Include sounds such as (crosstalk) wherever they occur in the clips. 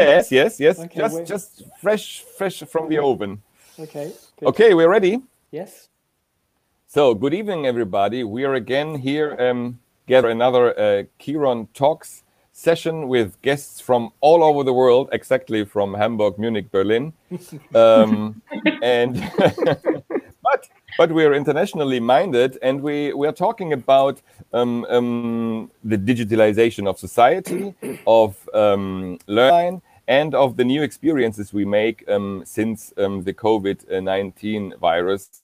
Yes, (laughs) yes, yes. Okay, just, just fresh, fresh from the oven. Okay. Good. Okay, we're ready. Yes. So, good evening, everybody. We are again here, um, get another uh, Kiron Talks session with guests from all over the world, exactly from Hamburg, Munich, Berlin, (laughs) um, and (laughs) but but we are internationally minded, and we we are talking about um, um, the digitalization of society, of um, learning, and of the new experiences we make um, since um, the COVID nineteen virus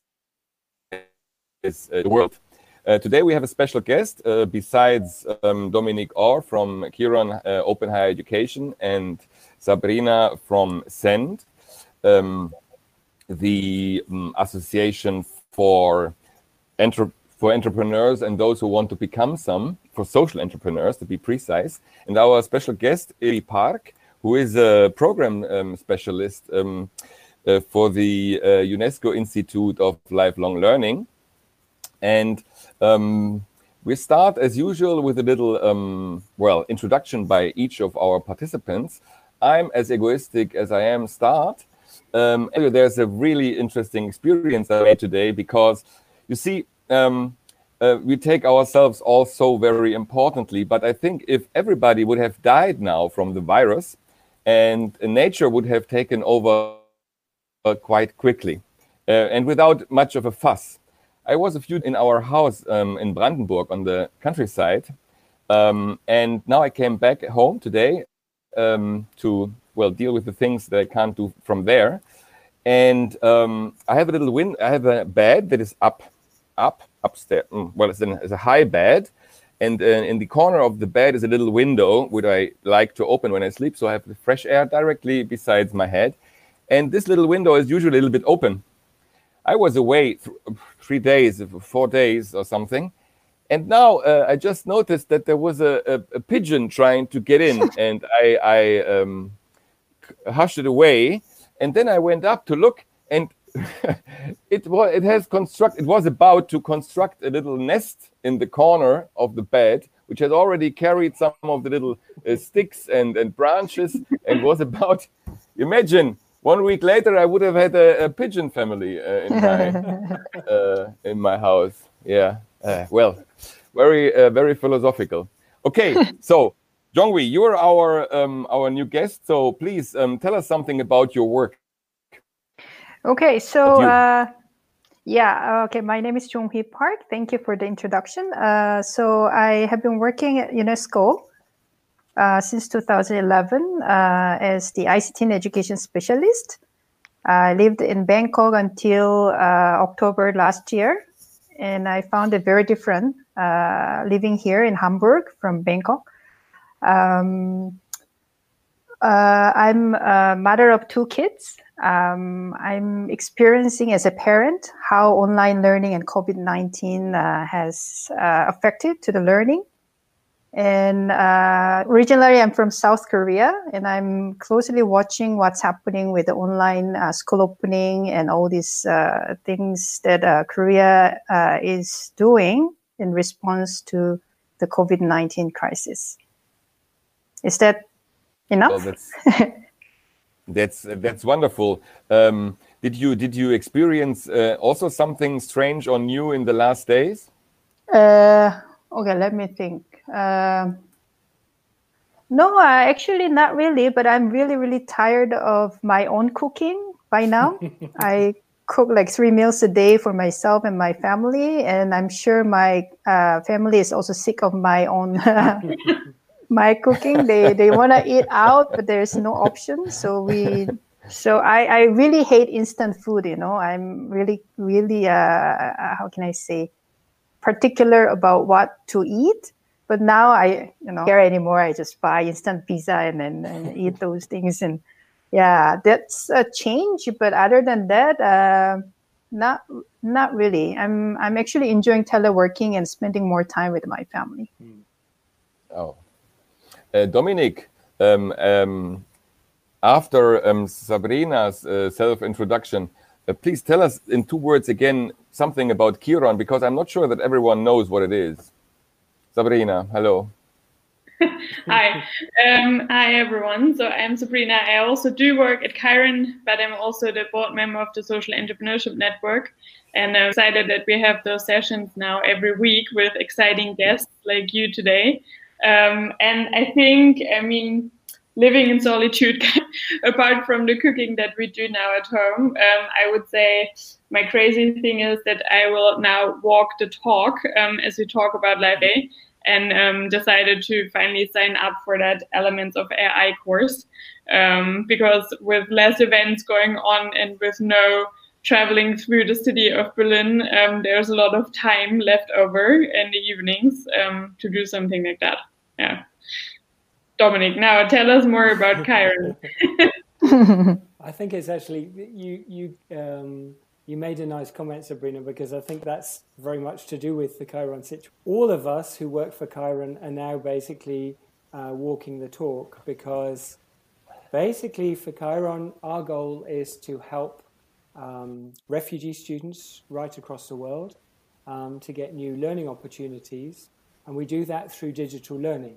is uh, the world. Uh, today we have a special guest uh, besides um, Dominique Orr from Kiron uh, Open Higher Education and Sabrina from SEND, um, the um, Association for, Entre for Entrepreneurs and those who want to become some, for social entrepreneurs to be precise. And our special guest, Eri Park, who is a program um, specialist um, uh, for the uh, UNESCO Institute of Lifelong Learning. And um, we start as usual with a little, um, well, introduction by each of our participants. I'm as egoistic as I am. Start. Um, there's a really interesting experience I made today because you see, um, uh, we take ourselves all so very importantly. But I think if everybody would have died now from the virus, and nature would have taken over uh, quite quickly uh, and without much of a fuss. I was a few in our house um, in Brandenburg on the countryside, um, and now I came back home today um, to well deal with the things that I can't do from there. And um, I have a little wind. I have a bed that is up, up, upstairs. Mm, well, it's, an, it's a high bed, and uh, in the corner of the bed is a little window which I like to open when I sleep, so I have the fresh air directly beside my head. And this little window is usually a little bit open I was away th- three days, four days or something. And now uh, I just noticed that there was a, a, a pigeon trying to get in, (laughs) and I, I um, hushed it away. And then I went up to look, and (laughs) it was it has construct. It was about to construct a little nest in the corner of the bed, which had already carried some of the little uh, sticks and and branches, (laughs) and was about. Imagine one week later, I would have had a, a pigeon family uh, in my (laughs) uh, in my house. Yeah. Uh, well, very uh, very philosophical. Okay, so Jonghwi, you are our um, our new guest. So please um, tell us something about your work. Okay, so uh, yeah, okay. My name is Jonghwi Park. Thank you for the introduction. Uh, so I have been working at UNESCO uh, since 2011 uh, as the ICT and education specialist. I lived in Bangkok until uh, October last year, and I found it very different uh, living here in Hamburg from Bangkok. Um, uh, I'm a mother of two kids. Um, I'm experiencing as a parent how online learning and COVID 19 uh, has affected to the learning and uh, originally, I'm from South Korea, and I'm closely watching what's happening with the online uh, school opening and all these uh, things that uh, Korea uh, is doing in response to the COVID 19 crisis. Is that enough? Well, that's, (laughs) that's, that's wonderful. Um, did you did you experience uh, also something strange or new in the last days? okay, let me think. Um, no, uh, actually not really, but I'm really, really tired of my own cooking by now. (laughs) I cook like three meals a day for myself and my family, and I'm sure my uh, family is also sick of my own (laughs) my cooking. They they want to eat out, but there's no option. So we so I, I really hate instant food you know i'm really really uh, uh how can i say particular about what to eat but now I, you know, care anymore. I just buy instant pizza and then and eat those things. And yeah, that's a change. But other than that, uh, not not really. I'm I'm actually enjoying teleworking and spending more time with my family. Oh, Dominic. Um, um, after um, Sabrina's uh, self introduction, uh, please tell us in two words again something about Kiron because I'm not sure that everyone knows what it is. Sabrina, hello. (laughs) hi. Um, hi, everyone. So I'm Sabrina. I also do work at Kiron, but I'm also the board member of the Social Entrepreneurship Network. And I'm excited that we have those sessions now every week with exciting guests like you today. Um, and I think, I mean, living in solitude, (laughs) apart from the cooking that we do now at home, um, I would say my crazy thing is that I will now walk the talk um, as we talk about Live and um, decided to finally sign up for that Elements of AI course um, because with less events going on and with no traveling through the city of Berlin, um, there's a lot of time left over in the evenings um, to do something like that. Yeah. Dominic, now tell us more about (laughs) Kiron. I think it's actually you. You um, you made a nice comment, Sabrina, because I think that's very much to do with the Kiron situation. All of us who work for Kiron are now basically uh, walking the talk because basically for Kiron, our goal is to help um, refugee students right across the world um, to get new learning opportunities, and we do that through digital learning.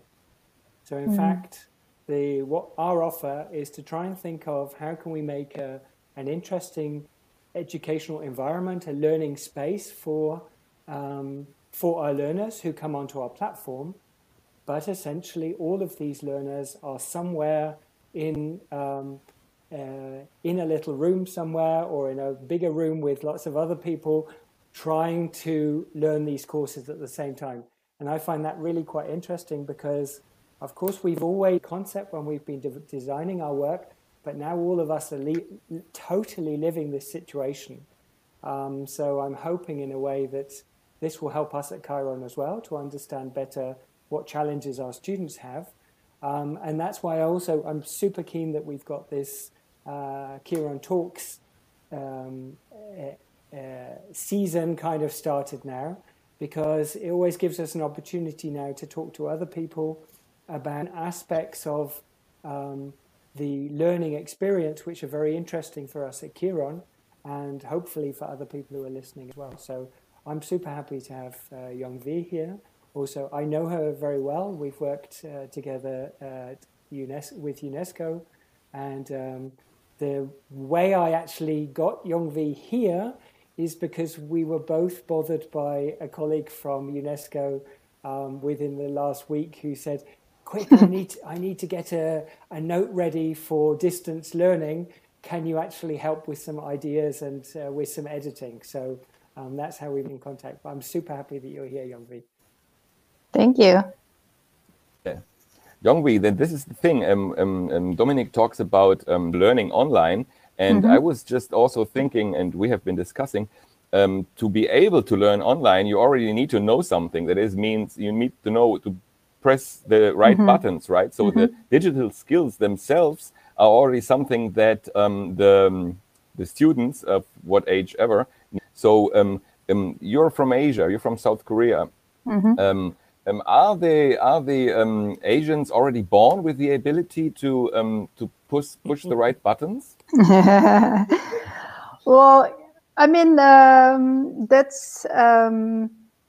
So, in mm. fact, the what our offer is to try and think of how can we make a, an interesting educational environment, a learning space for um, for our learners who come onto our platform. But essentially, all of these learners are somewhere in um, uh, in a little room somewhere or in a bigger room with lots of other people trying to learn these courses at the same time. And I find that really quite interesting because, of course, we've always concept when we've been de- designing our work but now all of us are totally living this situation. Um, so I'm hoping in a way that this will help us at Kiron as well to understand better what challenges our students have. Um, and that's why I also I'm super keen that we've got this uh, Kiron Talks um, uh, uh, season kind of started now because it always gives us an opportunity now to talk to other people about aspects of um, the learning experience, which are very interesting for us at Kiron and hopefully for other people who are listening as well. So I'm super happy to have uh, Young V here. Also, I know her very well. We've worked uh, together with UNESCO, and um, the way I actually got Young V here is because we were both bothered by a colleague from UNESCO um, within the last week who said, quick, I (laughs) need to, I need to get a, a note ready for distance learning. Can you actually help with some ideas and uh, with some editing? So um, that's how we've been in contact. But I'm super happy that you're here, Yongvi. Thank you. Yeah. Yongvi, then this is the thing. Um, um, um Dominic talks about um, learning online. And mm-hmm. I was just also thinking, and we have been discussing, um, to be able to learn online, you already need to know something. That is, means you need to know to press the right mm-hmm. buttons, right? So mm-hmm. the digital skills themselves are already something that um, the um, the students of what age ever. So um, um you're from Asia. You're from South Korea. Um, um, are the are the Asians already born with the ability to to push push the right buttons? (laughs) well, I mean that's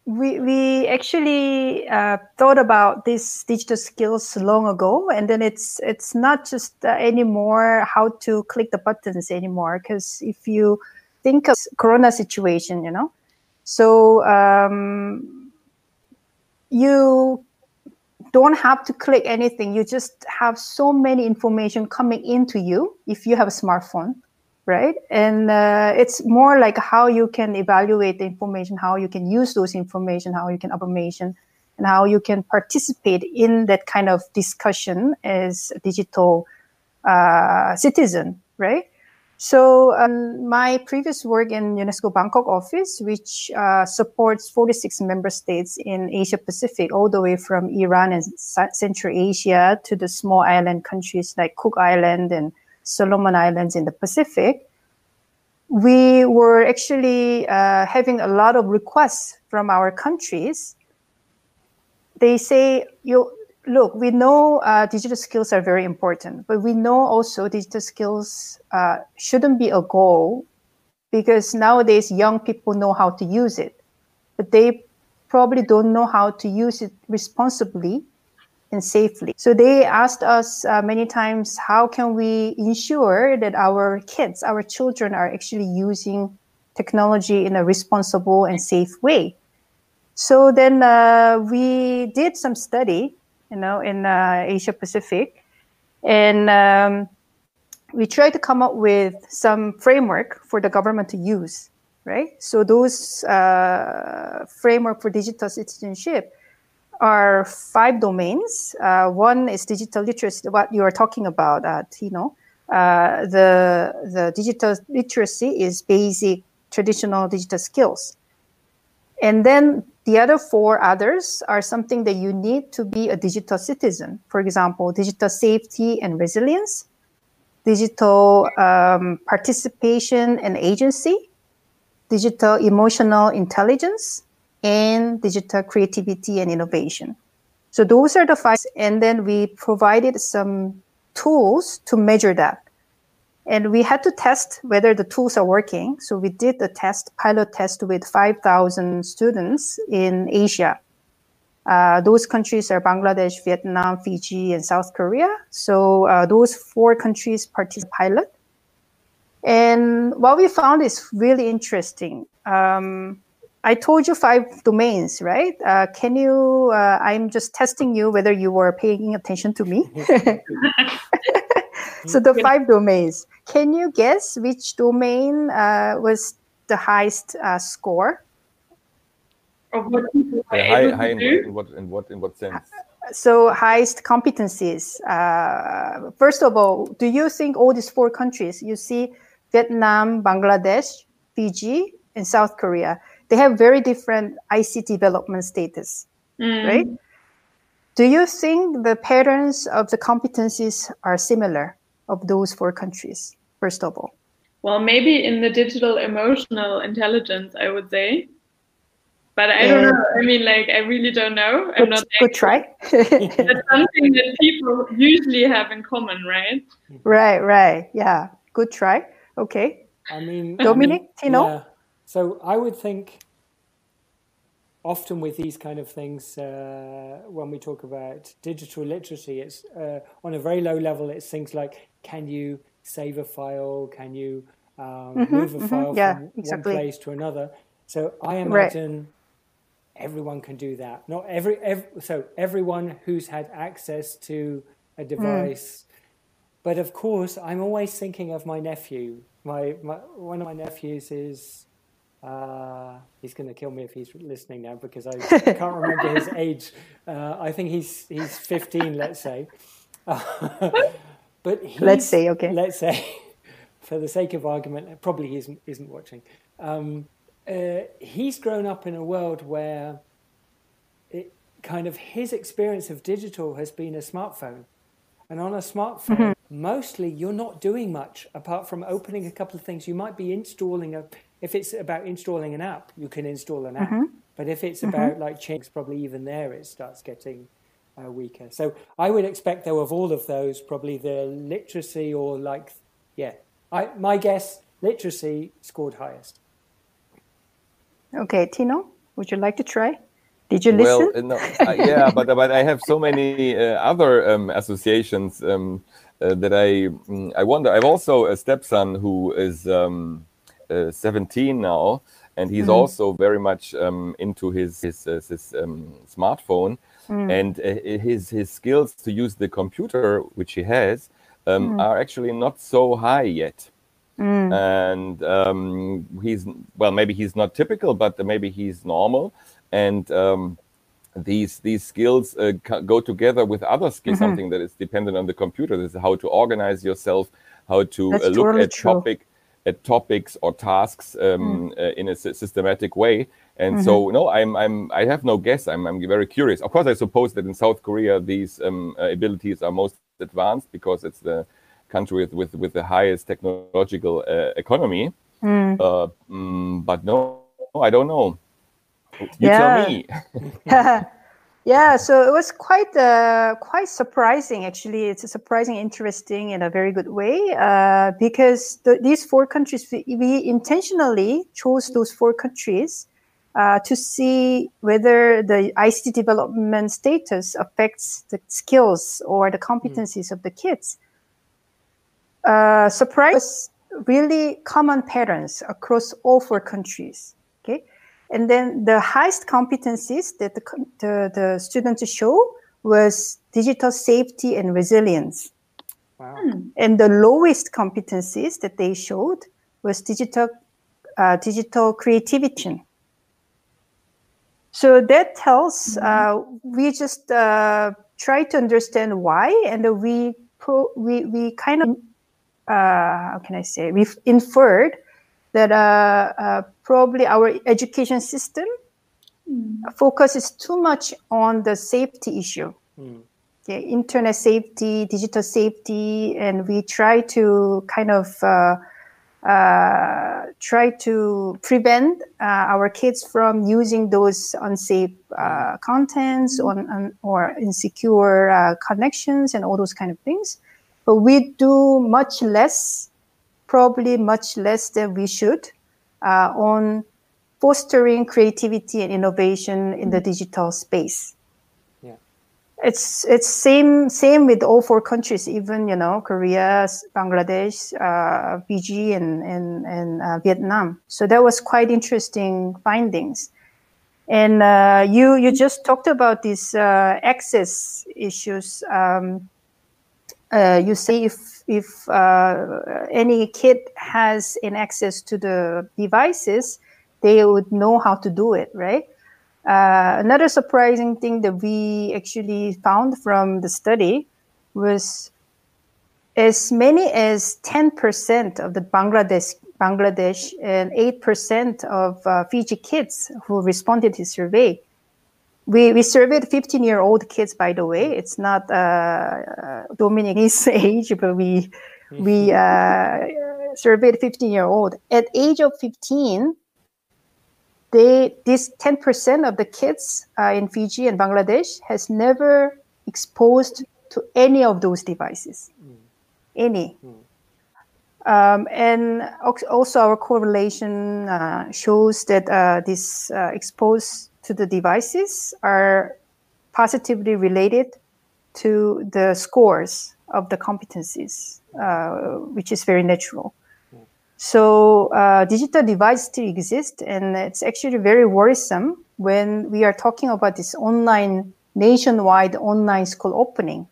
we we actually uh, thought about these digital skills long ago, and then it's it's not just uh, anymore how to click the buttons anymore. Because if you think of Corona situation, you know, so um, you don't have to click anything. You just have so many information coming into you if you have a smartphone right? And uh, it's more like how you can evaluate the information, how you can use those information, how you can automation, and how you can participate in that kind of discussion as a digital uh, citizen, right? So um, my previous work in UNESCO Bangkok office, which uh, supports 46 member states in Asia Pacific, all the way from Iran and Central Asia to the small island countries like Cook Island and Solomon Islands in the Pacific, we were actually uh, having a lot of requests from our countries. They say, "You look, we know uh, digital skills are very important, but we know also digital skills uh, shouldn't be a goal because nowadays young people know how to use it, but they probably don't know how to use it responsibly and safely. So they asked us uh, many times, how can we ensure that our kids, our children are actually using technology in a responsible and safe way? So then uh, we did some study, you know, in uh, Asia Pacific, and um, we tried to come up with some framework for the government to use, right? So those uh, framework for digital citizenship are five domains. Uh, one is digital literacy, what you are talking about, uh, Tino. Uh, the, the digital literacy is basic traditional digital skills. And then the other four others are something that you need to be a digital citizen. For example, digital safety and resilience, digital um, participation and agency, digital emotional intelligence, and digital creativity and innovation. So those are the five. And then we provided some tools to measure that. And we had to test whether the tools are working. So we did a test, pilot test with 5,000 students in Asia. Uh, those countries are Bangladesh, Vietnam, Fiji, and South Korea. So uh, those four countries participated pilot. And what we found is really interesting. Um, I told you five domains, right? Uh, can you? Uh, I'm just testing you whether you were paying attention to me. (laughs) (laughs) so the five domains. Can you guess which domain uh, was the highest uh, score? Of what people are high, able high to in, do? what, in what in what in what sense? So highest competencies. Uh, first of all, do you think all these four countries? You see, Vietnam, Bangladesh, Fiji, and South Korea. They have very different ICT development status, Mm. right? Do you think the patterns of the competencies are similar of those four countries? First of all, Well, maybe in the digital emotional intelligence, I would say. But I don't Yeah. know. I mean, like, I really don't know. I'm good, not. good try. (laughs) That's something that people usually have in common, right? right, right. Yeah, good try. Okay. I mean, Dominic, I mean, Tino? Yeah. So I would think often with these kind of things, uh, when we talk about digital literacy, it's uh, on a very low level. It's things like, can you save a file? Can you um, move a mhm, file yeah, from exactly. one place to another? So I Right. imagine everyone can do that. Not every, ev so everyone who's had access to a Hmm. device. But of course, I'm always thinking of my nephew. My, my one of my nephews is uh, he's going to kill me if he's listening now because I (laughs) can't remember his age. Uh, I think he's he's 15, let's say. (laughs) but Let's say, okay. Let's say, (laughs) for the sake of argument, probably he isn't isn't watching. Um, uh, he's grown up in a world where it kind of his experience of digital has been a smartphone. And on a smartphone, mostly you're not doing much apart from opening a couple of things. You might be installing a, if it's about installing an app, you can install an app. But if it's about like change, probably even there it starts getting uh, weaker. So I would expect though of all of those, probably the literacy or like, yeah, I, my guess, literacy scored highest. Okay, Tino, would you like to try? Did you Well, listen? uh, no, (laughs) uh, yeah, but but I have so many uh, other um, associations um, uh, that I mm, I wonder. I've also a stepson who is um, uh, 17 now, and he's also very much um, into his his uh, his um, smartphone, and uh, his his skills to use the computer which he has um, are actually not so high yet. And um, he's well, maybe he's not typical, but maybe he's normal. And um, these these skills uh, go together with other skills, something that is dependent on the computer. This is how to organize yourself, how to uh, look at true. topic at topics or tasks um, uh, in a systematic way. And so, no, I'm I'm I have no guess. I'm I'm very curious. Of course, I suppose that in South Korea these um, uh, abilities are most advanced because it's the country with with, with the highest technological uh, economy. Uh, mm, but no, I don't know. You Yeah. tell me. (laughs) (laughs) yeah, so it was quite uh, quite surprising. Actually, it's a surprising, interesting in a very good way uh, because the, these four countries we, we intentionally chose those four countries uh, to see whether the ICT development status affects the skills or the competencies mm. of the kids. Uh, surprise really common patterns across all four countries. Okay, and then the highest competencies that the, the, the students show was digital safety and resilience. Wow. And the lowest competencies that they showed was digital uh, digital creativity. So that tells mm-hmm. uh, we just uh, try to understand why, and we pro- we we kind of uh, how can I say we've inferred that uh, uh, probably our education system mm. focuses too much on the safety issue. Mm. Okay, internet safety, digital safety, and we try to kind of uh, uh, try to prevent uh, our kids from using those unsafe uh, contents on, on, or insecure uh, connections and all those kind of things. But we do much less, probably much less than we should, uh, on fostering creativity and innovation in the digital space. It's it's same same with all four countries even you know korea bangladesh uh, fiji and and, and uh, vietnam. So that was quite interesting findings. And uh, you you just talked about these uh, access issues um, uh, you see if if uh, any kid has an access to the devices they would know how to do it right uh, another surprising thing that we actually found from the study was as many as 10% of the Bangladesh, Bangladesh and 8% of uh, Fiji kids who responded to the survey. We, we surveyed 15 year old kids, by the way. It's not uh, uh Dominic's (laughs) age, but we, we (laughs) uh, surveyed 15 year old. At age of 15, they this 10% of the kids uh, in Fiji and Bangladesh has never exposed to any of those devices, mm. any. Mm. Um, and also our correlation uh, shows that uh, this uh, exposed to the devices are positively related to the scores of the competencies, uh, which is very natural. So uh, digital divide still exists, and it's actually very worrisome when we are talking about this online nationwide online school opening,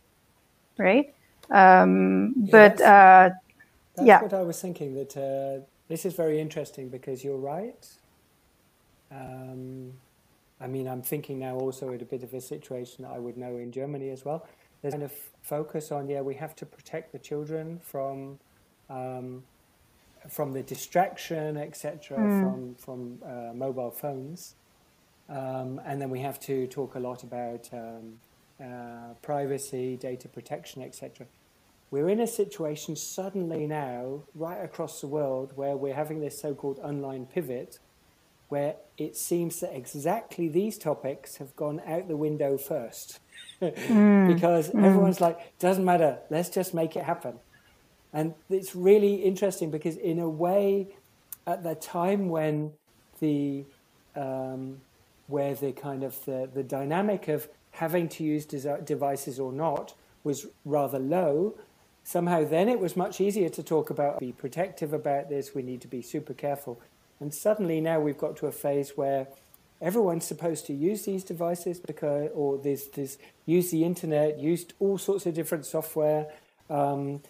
right? Um, yeah, but that's, uh, that's yeah, what I was thinking. That uh, this is very interesting because you're right. Um, I mean, I'm thinking now also at a bit of a situation that I would know in Germany as well. There's kind of focus on yeah, we have to protect the children from. Um, from the distraction, etc., mm. from from uh, mobile phones, um, and then we have to talk a lot about um, uh, privacy, data protection, etc. We're in a situation suddenly now, right across the world, where we're having this so-called online pivot, where it seems that exactly these topics have gone out the window first, (laughs) mm. because mm. everyone's like, doesn't matter, let's just make it happen. And it's really interesting because, in a way, at the time when the um, where the kind of the, the dynamic of having to use devices or not was rather low, somehow then it was much easier to talk about be protective about this. We need to be super careful. And suddenly now we've got to a phase where everyone's supposed to use these devices because, or this, this use the internet, use all sorts of different software. Um,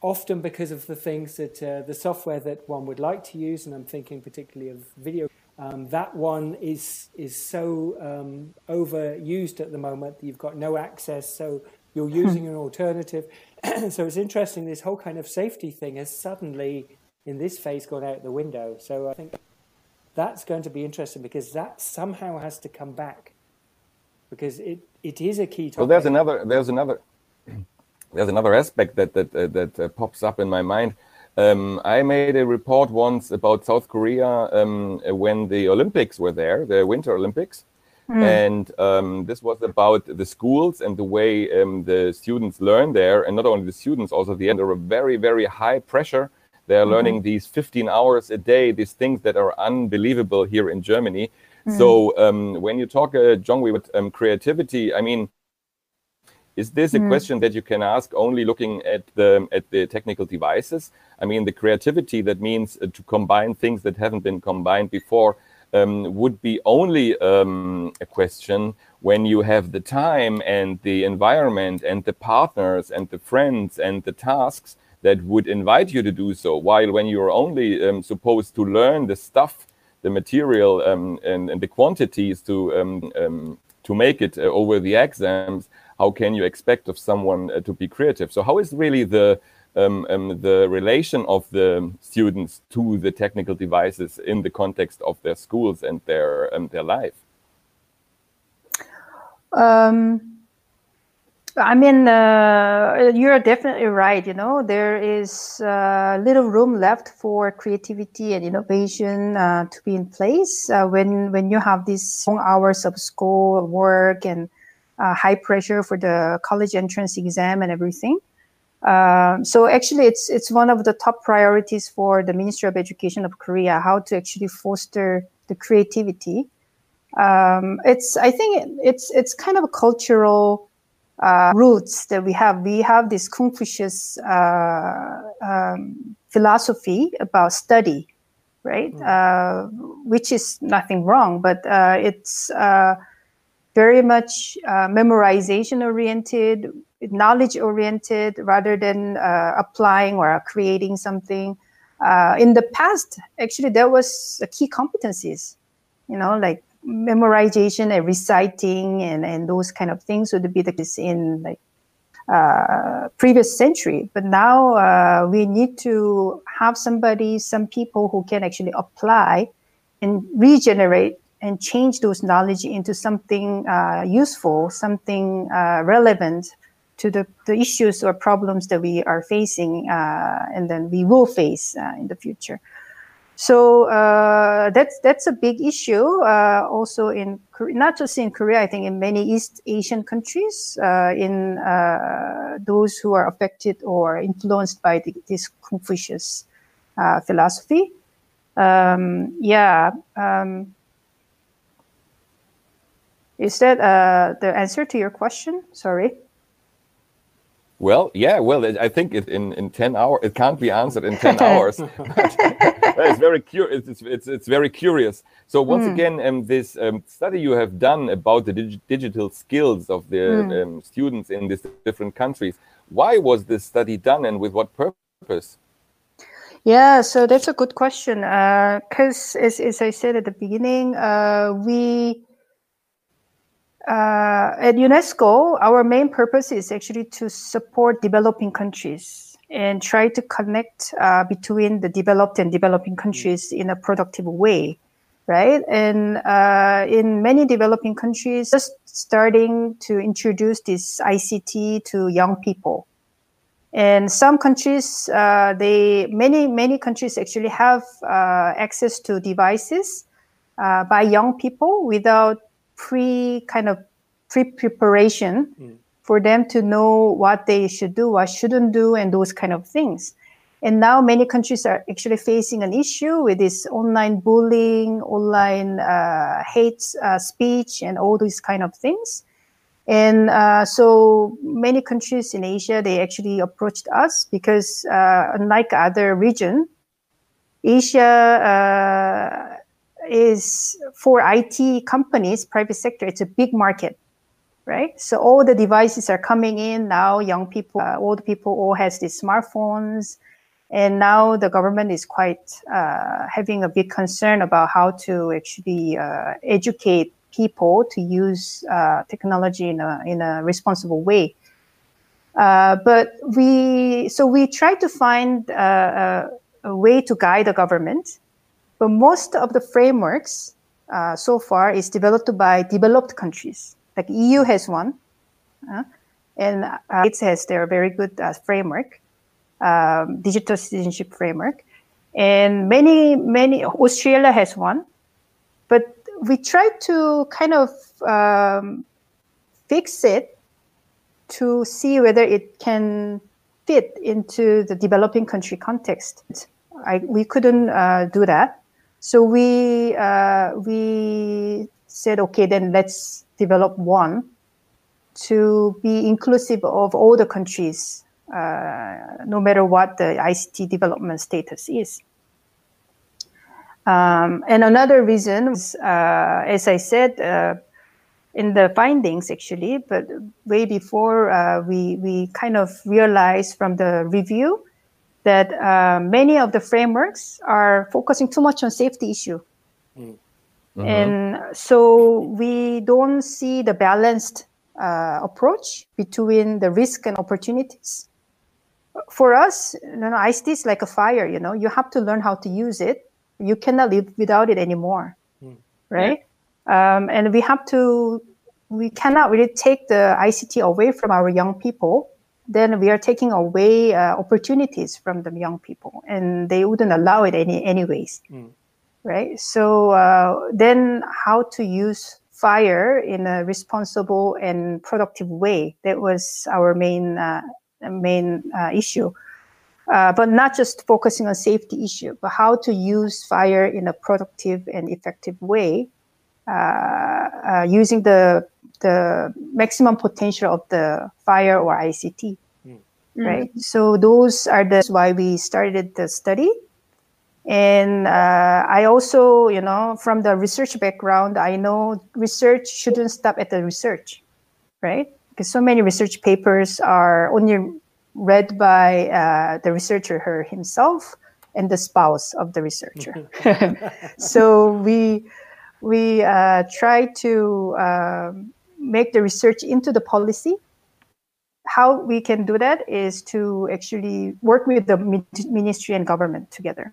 often because of the things that uh, the software that one would like to use, and I'm thinking particularly of video. Um, that one is is so um, overused at the moment that you've got no access, so you're (laughs) using an alternative. (clears throat) so it's interesting. This whole kind of safety thing has suddenly, in this phase, gone out the window. So I think that's going to be interesting because that somehow has to come back because it, it is a key topic. Well, there's another there's another (clears throat) there's another aspect that that uh, that uh, pops up in my mind. Um, I made a report once about South Korea um, when the Olympics were there, the Winter Olympics, mm. and um, this was about the schools and the way um, the students learn there, and not only the students, also the end. under a very very high pressure They are mm-hmm. learning these 15 hours a day, these things that are unbelievable here in Germany. Mm. So um, when you talk, uh, John, about um, creativity, I mean, is this a mm. question that you can ask only looking at the at the technical devices? I mean, the creativity that means uh, to combine things that haven't been combined before um, would be only um, a question when you have the time and the environment and the partners and the friends and the tasks that would invite you to do so. While when you're only um, supposed to learn the stuff, the material, um, and, and, the quantities to um, um, to make it uh, over the exams, how can you expect of someone uh, to be creative? So how is really the um, um, the relation of the students to the technical devices in the context of their schools and their their life? Um, I mean, uh, you're definitely right. You know, there is uh, little room left for creativity and innovation uh, to be in place uh, when when you have these long hours of school work and uh, high pressure for the college entrance exam and everything. Um, so actually, it's it's one of the top priorities for the Ministry of Education of Korea how to actually foster the creativity. Um, it's I think it's it's kind of a cultural uh, roots that we have. We have this Confucius uh, um, philosophy about study, right? Mm. Uh, which is nothing wrong, but uh, it's uh, very much memorization oriented knowledge oriented rather than uh, applying or creating something. Uh, in the past, actually, there was key competencies, you know, like memorization and reciting and, and those kind of things would be the case in like uh, previous century. But now uh, we need to have somebody, some people who can actually apply and regenerate and change those knowledge into something uh, useful, something uh, relevant to the, the issues or problems that we are facing uh, and then we will face uh, in the future. So uh, that's that's a big issue. Uh, also in not just in Korea, I think in many East Asian countries, uh, in uh, those who are affected or influenced by the, this Confucius philosophy. Um, yeah. Um, is that the answer to your question? Sorry. Well, yeah, well, I think it, in in ten hours it can't be answered in ten (laughs) hours. (laughs) it's very curious. It's, it's, it's very curious. So once mm. again, um, this um, study you have done about the dig digital skills of the mm. um, students in these different countries. Why was this study done, and with what purpose? Yeah, so that's a good question. Because uh, as, as I said at the beginning, uh, we uh, at UNESCO, our main purpose is actually to support developing countries and try to connect uh, between the developed and developing countries in a productive way, right? And uh, in many developing countries, just starting to introduce this ICT to young people. And some countries, uh, they many many countries actually have uh, access to devices uh, by young people without pre kind of pre preparation mm. For them to know what they should do, what shouldn't do, and those kind of things. And now many countries are actually facing an issue with this online bullying, online uh, hate uh, speech, and all these kind of things. And uh, so many countries in Asia, they actually approached us because uh, unlike other region, Asia uh, is for IT companies, private sector, it's a big market, right? So all the devices are coming in now. Young people, uh, old people, all has these smartphones, and now the government is quite uh, having a big concern about how to actually uh, educate people to use uh, technology in a in a responsible way. Uh, but we so we try to find uh, a, a way to guide the government but most of the frameworks so far is developed by developed countries. Like EU has one, uh, and uh, it has their very good uh, framework, um, digital citizenship framework, and many many Australia has one, but we try to kind of um, fix it to see whether it can fit into the developing country context. I, we couldn't uh, do that. So we uh, we said, okay, then let's develop one to be inclusive of all the countries, uh, no matter what the ICT development status is. Um, and another reason, uh, as I said uh, in the findings, actually, but way before uh, we we kind of realized from the review that uh, many of the frameworks are focusing too much on safety issue. Mm. Mm-hmm. And so we don't see the balanced uh, approach between the risk and opportunities. For us, you know, ICT is like a fire, you know, you have to learn how to use it. You cannot live without it anymore, mm. right? Yeah. Um, and we have to, we cannot really take the ICT away from our young people. Then we are taking away uh, opportunities from the young people, and they wouldn't allow it any anyways. Mm right? So uh, then, how to use fire in a responsible and productive way? That was our main uh, main uh, issue. Uh, but not just focusing on safety issue, but how to use fire in a productive and effective way, uh, uh, using the the maximum potential of the fire or ICT. Mm. Right. So those are the why we started the study and uh, I also, you know, from the research background, I know research shouldn't stop at the research, right? Because so many research papers are only read by uh, the researcher her himself and the spouse of the researcher. (laughs) (laughs) so we we uh, try to um, make the research into the policy. How we can do that is to actually work with the ministry and government together.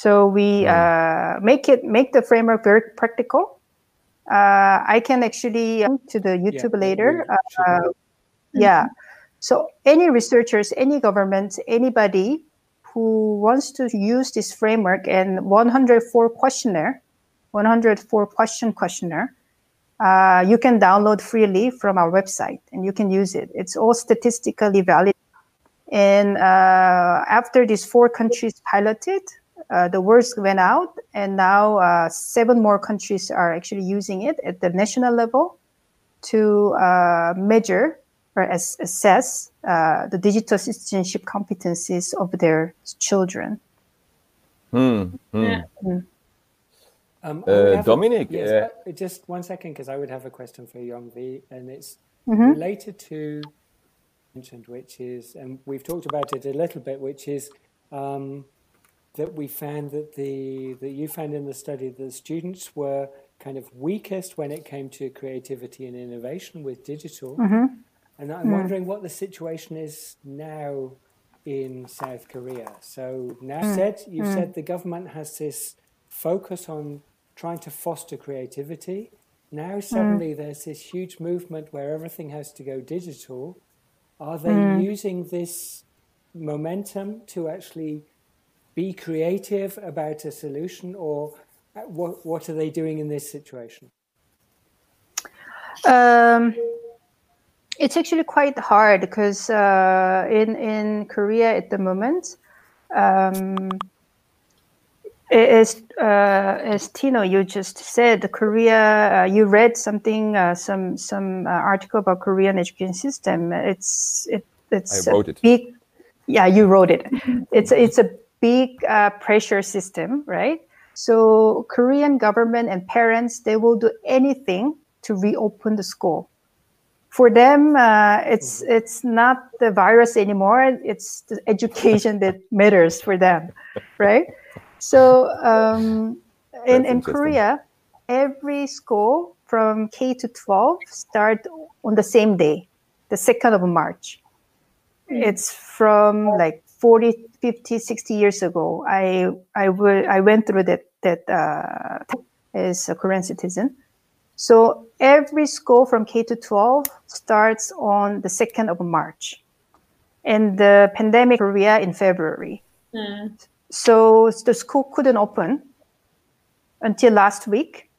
So we uh, make it make the framework very practical. Uh, I can actually uh, to the YouTube yeah, later. Uh, yeah. So any researchers, any government, anybody who wants to use this framework and 104 questionnaire, 104 question questionnaire, uh, you can download freely from our website and you can use it. It's all statistically valid. And uh, after these four countries piloted, uh, the words went out, and now uh, seven more countries are actually using it at the national level to uh, measure or as, assess uh, the digital citizenship competencies of their children. Hmm. hmm. Yeah. Mm. Um, uh, Dominic, yes, just one second, because I would have a question for Yongvi, and it's mm-hmm. related to mentioned, which is, and we've talked about it a little bit, which is um, that we found that the that you found in the study the students were kind of weakest when it came to creativity and innovation with digital. Mm-hmm. And I'm mm. wondering what the situation is now in South Korea. So now mm. said you mm. said the government has this focus on trying to foster creativity. Now mm. suddenly there's this huge movement where everything has to go digital. Are they mm. using this momentum to actually be creative about a solution, or uh, what, what are they doing in this situation? Um, it's actually quite hard because uh, in in Korea at the moment, um, as uh, as Tino you just said, Korea. Uh, you read something, uh, some some uh, article about Korean education system. It's it, it's I wrote it. big. Yeah, you wrote it. It's it's a big uh, pressure system, right? So Korean government and parents they will do anything to reopen the school. For them, uh, it's mm-hmm. it's not the virus anymore. It's the education that (laughs) matters for them, right? So um, in in Korea, every school from K to 12 start on the same day, the second of March. Mm. It's from like 40, 50, 60 years ago, I I, w- I went through that that uh, as a Korean citizen. So every school from K to 12 starts on the 2nd of March, and the pandemic Korea in February. Mm. So the school couldn't open until last week,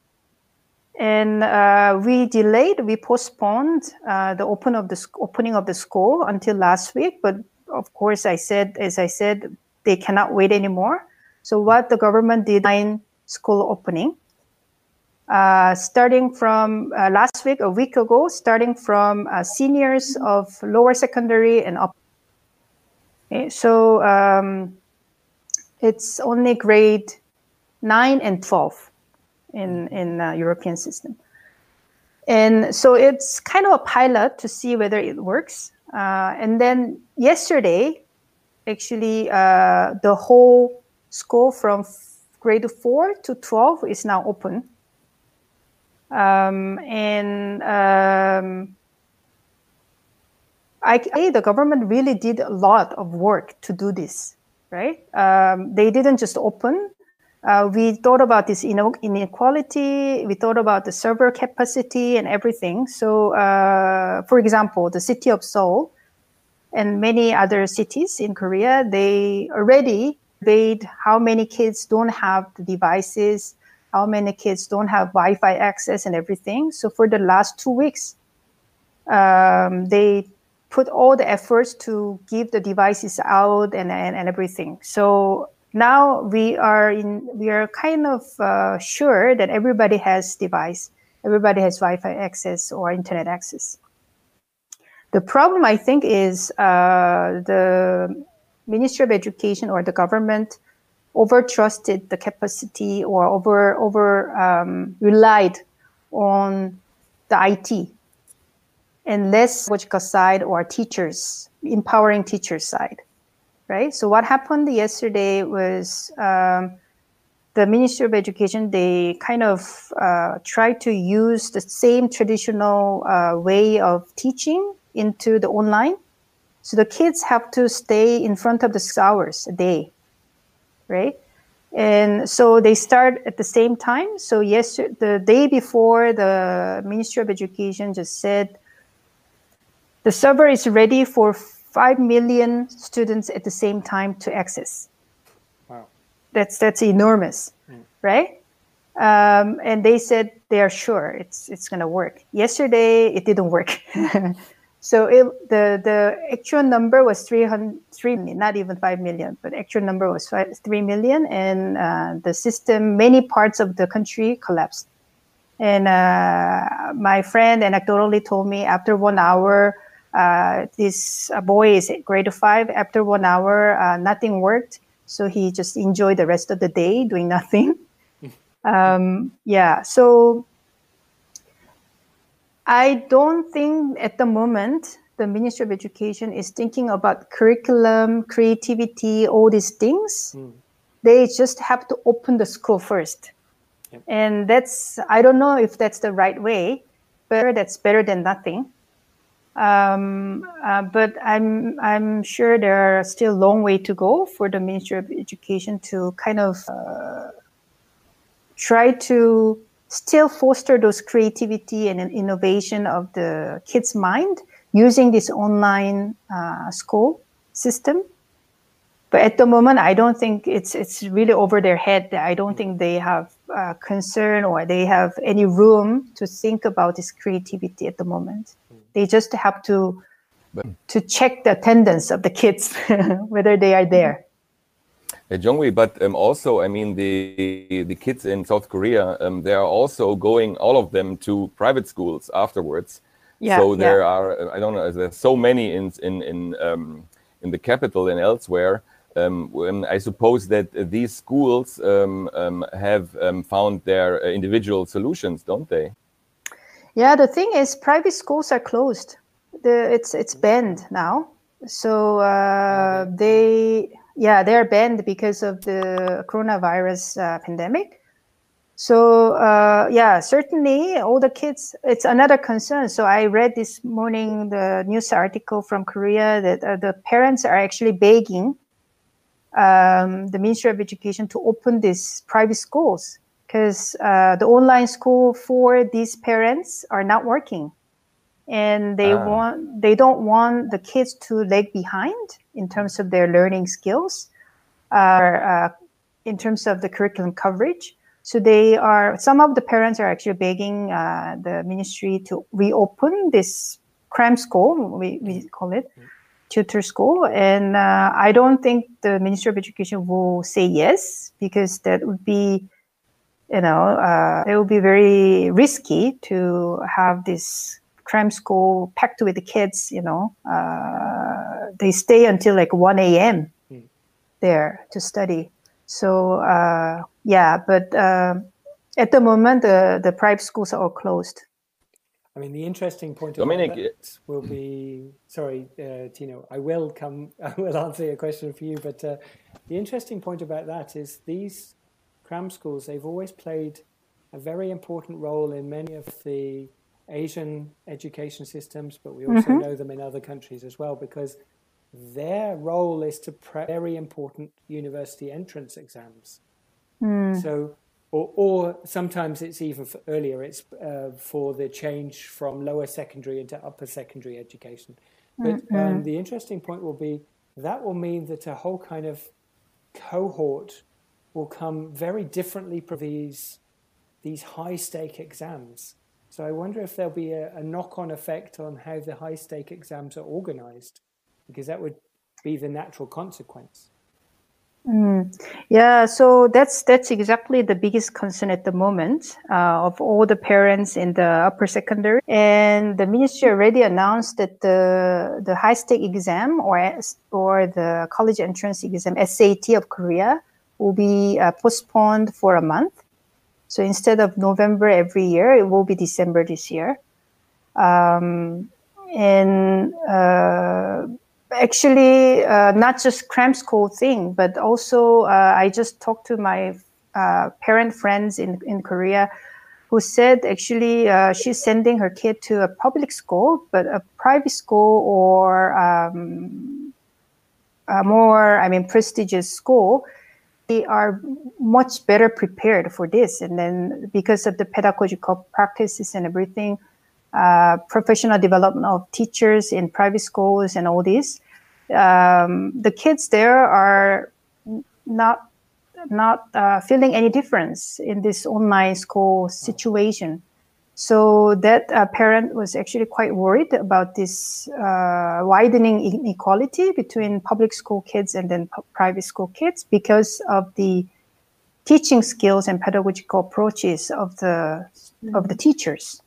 and uh, we delayed, we postponed uh, the open of the opening of the school until last week. But of course, I said, as I said, they cannot wait anymore. So what the government did in school opening, uh, starting from uh, last week, a week ago, starting from uh, seniors of lower secondary and up. Okay, so um, it's only grade nine and twelve in in European system. And so it's kind of a pilot to see whether it works. Uh, and then yesterday, actually, uh, the whole school from grade 4 to 12 is now open. Um, and um, I, the government really did a lot of work to do this, right? Um, they didn't just open, uh, we thought about this inequality. We thought about the server capacity and everything. So, uh, for example, the city of Seoul and many other cities in Korea, they already weighed how many kids don't have the devices, how many kids don't have Wi-Fi access and everything. So, for the last two weeks, um, they put all the efforts to give the devices out and, and, and everything. So now we are in we are kind of uh, sure that everybody has device everybody has wi-fi access or internet access. The problem i think is uh, the ministry of education or the government over trusted the capacity or over over um, relied on the it and less logical side or teachers empowering teachers side right? So what happened yesterday was um, the Ministry of Education, they kind of uh, tried to use the same traditional uh, way of teaching into the online. So the kids have to stay in front of the hours a day, right? And so they start at the same time. So yes, the day before, the Ministry of Education just said the server is ready for 5 million students at the same time to access. Wow. That's, that's enormous, mm. right? Um, and they said they are sure it's, it's going to work. Yesterday, it didn't work. (laughs) so it, the, the actual number was 300, 3 million, not even 5 million, but actual number was 5, 3 million. And uh, the system, many parts of the country collapsed. And uh, my friend anecdotally told me after one hour, uh, this uh, boy is grade five. After one hour, uh, nothing worked, so he just enjoyed the rest of the day doing (laughs) nothing. um, yeah, so I don't think at the moment the Ministry of Education is thinking about curriculum, creativity, all these things. Mm. They just have to open the school first. Yep. And that's, I don't know if that's the right way, but that's better than nothing. Um, uh, but I'm I'm sure there are still a long way to go for the Ministry of Education to kind of uh, try to still foster those creativity and innovation of the kids' mind using this online uh, school system. But at the moment, I don't think it's it's really over their head. I don't think they have uh, concern or they have any room to think about this creativity at the moment. They just have to to check the attendance of the kids (laughs) whether they are there. Uh, Jonghwi, but um, also, I mean, the the kids in South Korea, um, they are also going, all of them, to private schools afterwards. Yeah, so there yeah. are, I don't know, there's so many in in in um, in the capital and elsewhere. Um, I suppose that these schools um, um, have um, found their uh, individual solutions, don't they? Yeah, the thing is, private schools are closed. The, it's it's banned now. So uh, they yeah they're banned because of the coronavirus uh, pandemic. So uh, yeah, certainly all the kids. It's another concern. So I read this morning the news article from Korea that uh, the parents are actually begging um, the Ministry of Education to open these private schools because uh, the online school for these parents are not working. And they uh. want they don't want the kids to lag behind in terms of their learning skills or uh, in terms of the curriculum coverage. So they are some of the parents are actually begging uh, the ministry to reopen this cram school we, we call it tutor school, and uh, I don't think the Ministry of Education will say yes because that would be, you know, uh, it would be very risky to have this cram school packed with the kids. You know, uh, they stay until like one a.m. Mm. there to study. So uh, yeah, but uh, at the moment the the private schools are all closed. I mean, the interesting point Dominic will be sorry, uh, Tino. I will come. (laughs) I will answer your question for you. But uh, the interesting point about that is these cram schools. They've always played a very important role in many of the Asian education systems, but we also mm-hmm. know them in other countries as well because their role is to prep very important university entrance exams. Mm. So or, or sometimes it's even earlier. It's uh, for the change from lower secondary into upper secondary education. But mm-hmm. um, the interesting point will be that will mean that a whole kind of cohort will come very differently for these these high stake exams. So I wonder if there'll be a, a knock on effect on how the high stake exams are organized, because that would be the natural consequence. Mm. Yeah, so that's that's exactly the biggest concern at the moment uh, of all the parents in the upper secondary. And the ministry already announced that the the high stake exam or or the college entrance exam SAT of Korea will be uh, postponed for a month. So instead of November every year, it will be December this year. Um, and uh, actually uh, not just cram school thing, but also uh, I just talked to my uh, parent friends in, in Korea who said actually uh, she's sending her kid to a public school, but a private school or um, a more, I mean, prestigious school. They are much better prepared for this. And then because of the pedagogical practices and everything, uh, professional development of teachers in private schools and all this. Um, the kids there are not not uh, feeling any difference in this online school situation. So that uh, parent was actually quite worried about this uh, widening inequality between public school kids and then private school kids because of the teaching skills and pedagogical approaches of the of the teachers.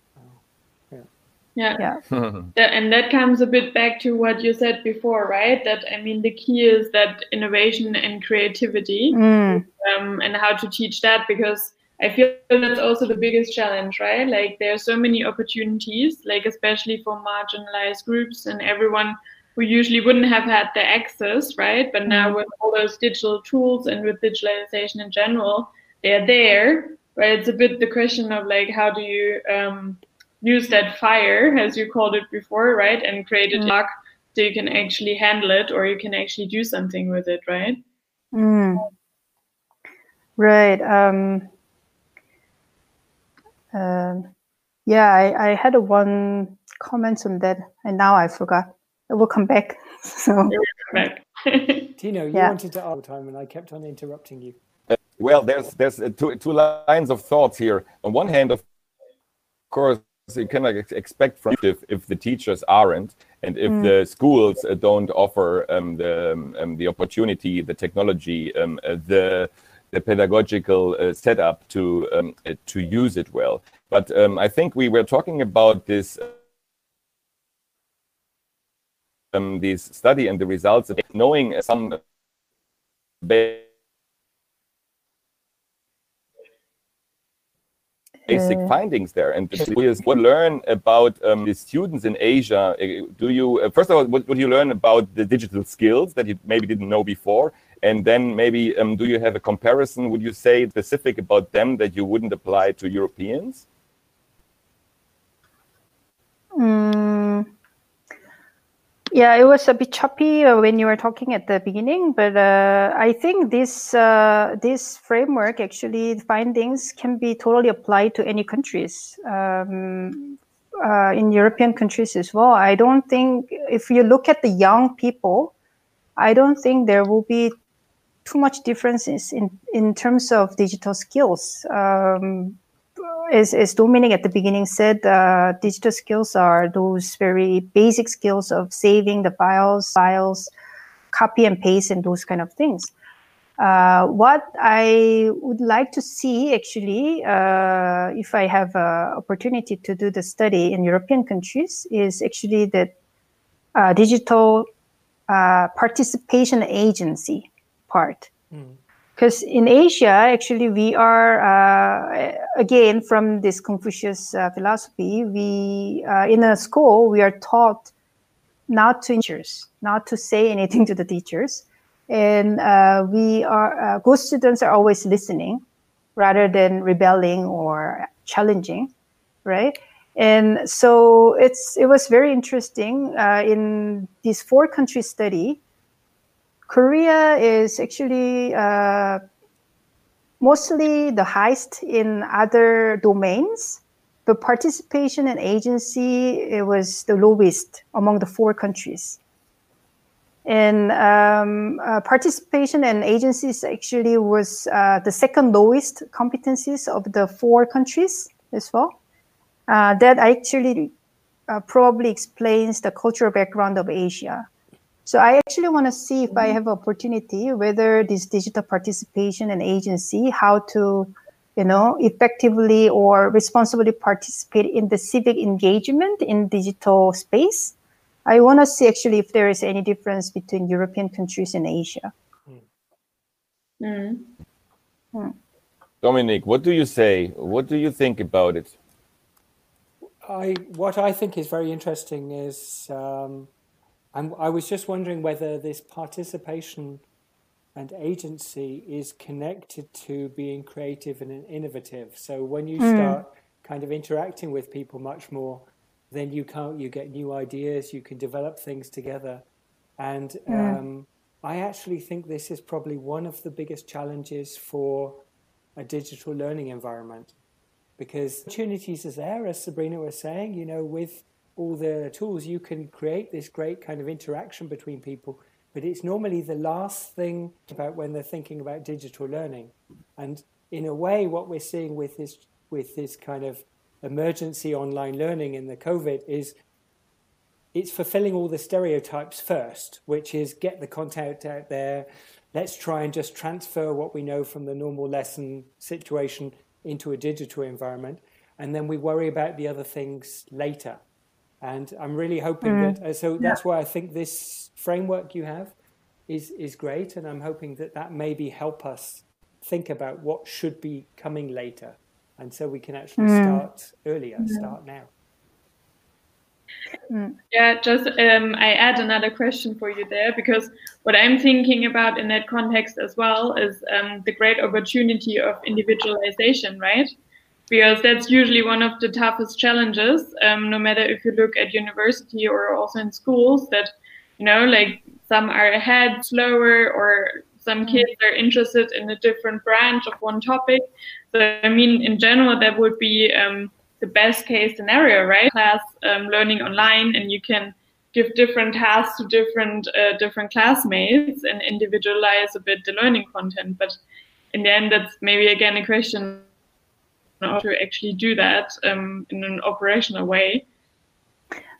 Yeah. Yeah. (laughs) and that comes a bit back to what you said before, right? That I mean, the key is that innovation and creativity, mm. um, and how to teach that because I feel that's also the biggest challenge, right? Like there are so many opportunities, like especially for marginalized groups and everyone who usually wouldn't have had the access, right? But now mm. with all those digital tools and with digitalization in general, they're there, right? It's a bit the question of like, how do you um, use that fire, as you called it before, right, and create a mm. dark so you can actually handle it or you can actually do something with it, right? Mm. Right. Um, uh, yeah, I, I had a one comment on that, and now I forgot. It will come back. (laughs) So come back. (laughs) Tino, you yeah. wanted to all the time, and I kept on interrupting you. Uh, well, there's there's uh, two two lines of thoughts here. On one hand, of course, you cannot expect from if, if the teachers aren't and if mm. the schools uh, don't offer um, the um, the opportunity the technology um, uh, the the pedagogical uh, setup to um, uh, to use it well but um, i think we were talking about this um, this study and the results of knowing some basic uh, findings there. And we what learn about um, the students in Asia. Uh, do you uh, first of all, what, what do you learn about the digital skills that you maybe didn't know before? And then maybe um, do you have a comparison? Would you say specific about them that you wouldn't apply to Europeans? Mm, yeah, it was a bit choppy uh, when you were talking at the beginning, but uh, I think this uh, this framework actually findings can be totally applied to any countries. Um, uh, in European countries as well. I don't think if you look at the young people, I don't think there will be too much differences in in terms of digital skills. Um, as, as Dominic at the beginning said, uh, digital skills are those very basic skills of saving the files, files, copy and paste, and those kind of things. Uh, what I would like to see, actually, uh, if I have an opportunity to do the study in European countries, is actually the uh, digital uh, participation agency part. Mm because in Asia, actually, we are uh, again from this Confucius uh, philosophy. We uh, in a school we are taught not to teachers, not to say anything to the teachers, and uh, we are uh, good students are always listening rather than rebelling or challenging, right? And so it's it was very interesting uh, in this four country study Korea is actually uh, mostly the highest in other domains, but participation and agency it was the lowest among the four countries. And um, uh, participation and agencies actually was uh, the second lowest competencies of the four countries as well. Uh, that actually uh, probably explains the cultural background of Asia. So I actually want to see if I mm-hmm. have opportunity whether this digital participation and agency, how to, you know, effectively or responsibly participate in the civic engagement in digital space. I want to see actually if there is any difference between European countries and Asia. Mm. Mm. Dominic, what do you say? What do you think about it? I what I think is very interesting is um, I'm, I was just wondering whether this participation and agency is connected to being creative and innovative. So when you mm. start kind of interacting with people much more, then you can't you get new ideas, you can develop things together, and mm. um, I actually think this is probably one of the biggest challenges for a digital learning environment because opportunities are there, as Sabrina was saying. You know, with all the tools, you can create this great kind of interaction between people. But it's normally the last thing about when they're thinking about digital learning. And in a way, what we're seeing with this with this kind of emergency online learning in the COVID is it's fulfilling all the stereotypes first, which is get the content out there. Let's try and just transfer what we know from the normal lesson situation into a digital environment. And then we worry about the other things later. And I'm really hoping mm. that, uh, so that's yeah. why I think this framework you have is, is great. And I'm hoping that that maybe help us think about what should be coming later. And so we can actually mm. start earlier, mm. start now. Mm. Yeah, just um, I add another question for you there because what I'm thinking about in that context as well is um, the great opportunity of individualization, right? Because that's usually one of the toughest challenges um, no matter if you look at university or also in schools that you know like some are ahead slower or some mm. kids are interested in a different branch of one topic. So i mean in general that would be um, the best case scenario right? Class um, learning online and you can give different tasks to different uh, different classmates and individualize a bit the learning content. But in the end that's maybe again a question to actually do that um, in an operational way?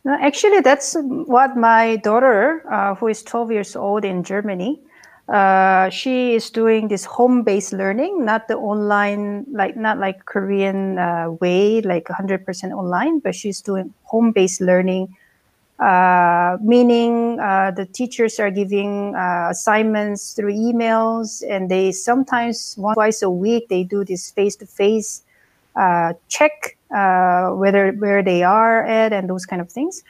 No, actually, that's what my daughter, uh, who is 12 years old in Germany, uh, she is doing this home-based learning, not the online, like not like Korean uh, way, like 100% online, but she's doing home-based learning, uh, meaning uh, the teachers are giving uh, assignments through emails, and they sometimes once twice a week they do this face-to-face check uh, whether where they are at and those kind of things.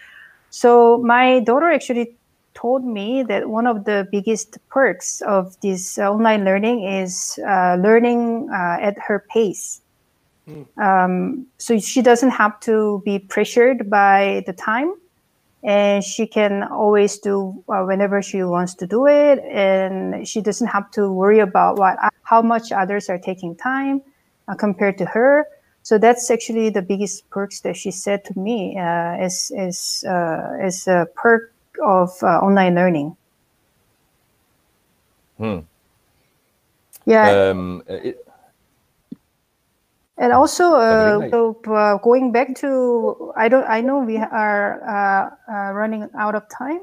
So my daughter actually told me that one of the biggest perks of this online learning is uh, learning uh, at her pace. Mm. Um, so she doesn't have to be pressured by the time and she can always do uh, whenever she wants to do it and she doesn't have to worry about what how much others are taking time uh, compared to her. So that's actually the biggest perks that she said to me uh, as as uh, as a perk of uh, online learning. Hmm. Yeah. Um, it... And also, uh, so, uh, going back to, I don't, I know we are uh, uh running out of time,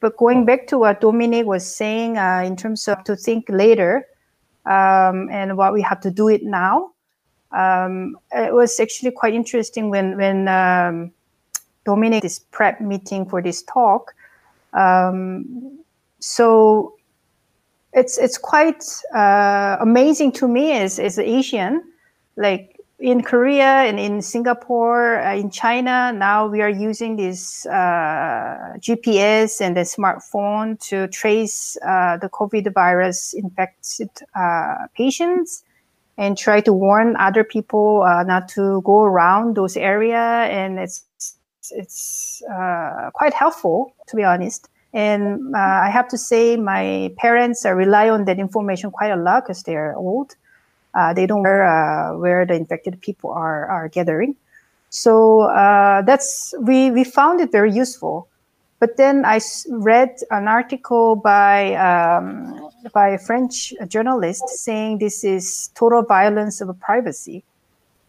but going back to what Dominic was saying uh, in terms of to think later, um, and what we have to do it now. Um, it was actually quite interesting when when um, Dominic this prep meeting for this talk. Um, so it's it's quite uh, amazing to me as as an Asian, like in Korea and in Singapore, uh, in China, now we are using this uh, GPS and the smartphone to trace uh, the COVID virus infected uh, patients and try to warn other people uh, not to go around those area. And it's it's uh, quite helpful, to be honest. And I have to say, my parents rely on that information quite a lot because they are old uh, they don't know uh, where the infected people are, are gathering. So uh, that's we, we found it very useful. But then I read an article by um, by a French journalist saying this is total violence of privacy.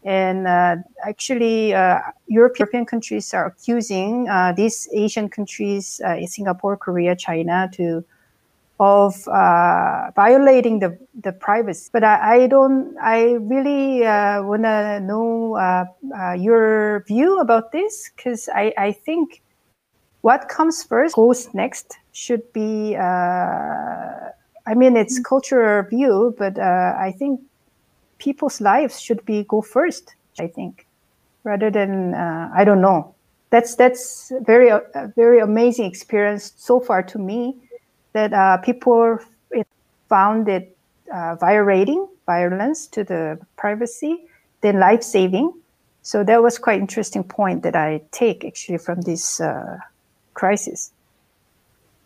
And uh, actually, uh, European countries are accusing uh, these Asian countries, Singapore, Korea, China, to of uh, violating the, the privacy. But I, I don't, I really uh, want to know uh, uh, your view about this because I, I think what comes first goes next should be, uh, I mean, it's mm-hmm. cultural view, but uh, I think people's lives should be go first, I think, rather than, I don't know. That's, that's very, very amazing experience so far to me that uh, people found it uh, violating violence to the privacy then life saving. So that was quite interesting point that I take actually from this uh, crisis.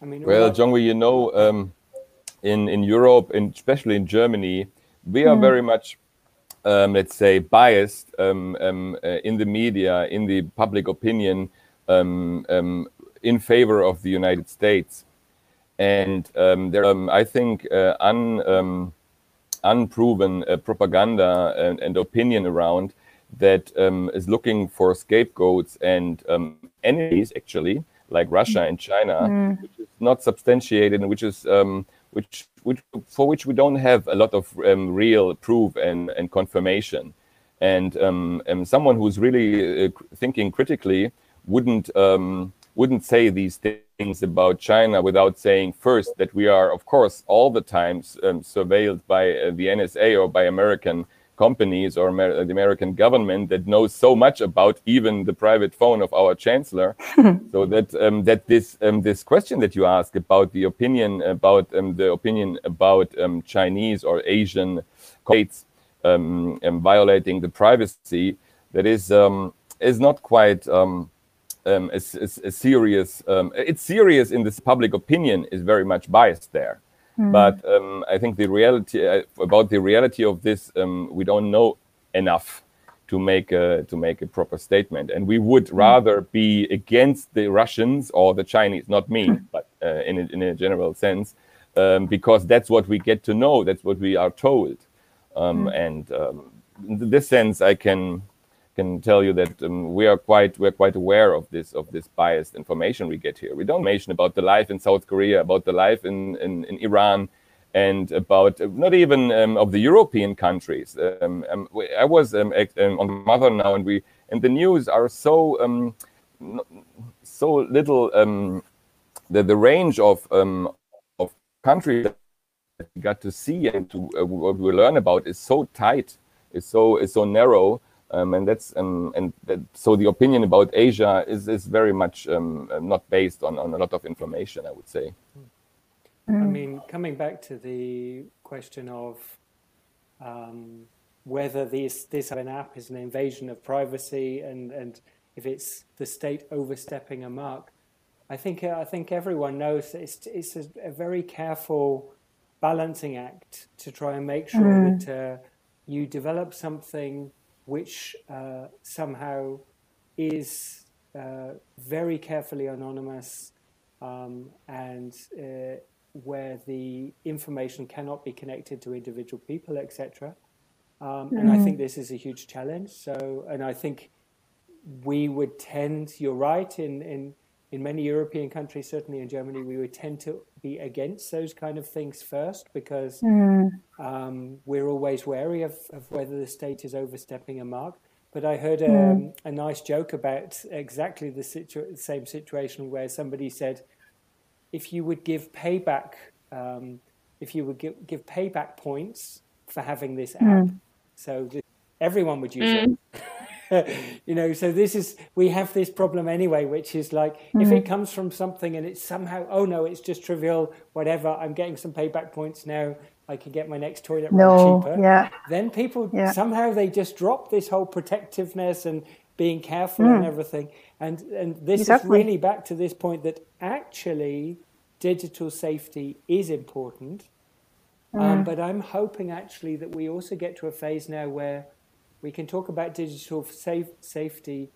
I mean, well, Jonghwi, you know, um, in in Europe and especially in Germany, we are mm. very much, um, let's say, biased um, um uh, in the media, in the public opinion, um, um, in favor of the United States and um, there, um, I think, uh, un, um, unproven uh, propaganda and, and, opinion around that um, is looking for scapegoats and um, enemies, actually, like Russia and China, mm. which is not substantiated and which is um, which, which for which we don't have a lot of real proof and, and confirmation. And someone who's really uh, thinking critically wouldn't wouldn't say these things about China without saying first that we are, of course, all the times um, surveilled by uh, the NSA or by American companies or Amer the American government that knows so much about even the private phone of our chancellor. (laughs) so that um, that this um, this question that you ask about the opinion about um, the opinion about um, Chinese or Asian states um, violating the privacy that is is not quite um, a, a, a, serious. Um, it's serious in this public opinion is very much biased there. Mm. But um, I think the reality uh, about the reality of this, um, we don't know enough to make a, to make a proper statement. And we would mm. rather be against the Russians or the Chinese, not me, mm. but uh, in, a, in a general sense, um, because that's what we get to know. That's what we are told. Um, mm. And in this sense, I can can tell you that um, we are quite we're quite aware of this of this biased information we get here. We don't mention about the life in South Korea, about the life in in, in Iran, and about uh, not even um, of the European countries. Um, um I was um, um, on Mother now, and we and the news are so so little. the the range of of countries that we got to see and to uh, what we learn about is so tight, is so is so narrow um, and that's um, and that, so the opinion about Asia is is very much um, uh, not based on, on a lot of information, I would say. Mm. I mean, coming back to the question of um, whether this this an app is an invasion of privacy and and if it's the state overstepping a mark, I think I think everyone knows it's it's a, a very careful balancing act to try and make sure mm. that uh, you develop something which uh, somehow is uh, very carefully anonymous um, and uh, where the information cannot be connected to individual people, etc. Um, mm. And I think this is a huge challenge. So, and I think we would tend, you're right, in, in, in many European countries, certainly in Germany, we would tend to be against those kind of things first because mm. um, we're always wary of, of whether the state is overstepping a mark. But I heard a, mm. a nice joke about exactly the situ- same situation where somebody said, if you would give payback, um, if you would give, give payback points for having this app, mm. so everyone would use it. (laughs) Mm. (laughs) you know, so this is we have this problem anyway, which is like mm. if it comes from something and it's somehow, oh no, it's just trivial, whatever. I'm getting some payback points now. I can get my next toilet no, cheaper. Yeah. Then people yeah. somehow they just drop this whole protectiveness and being careful mm. and everything. And and this exactly. is really back to this point that actually digital safety is important. Mm. Um, but I'm hoping actually that we also get to a phase now where we can talk about digital safe, safety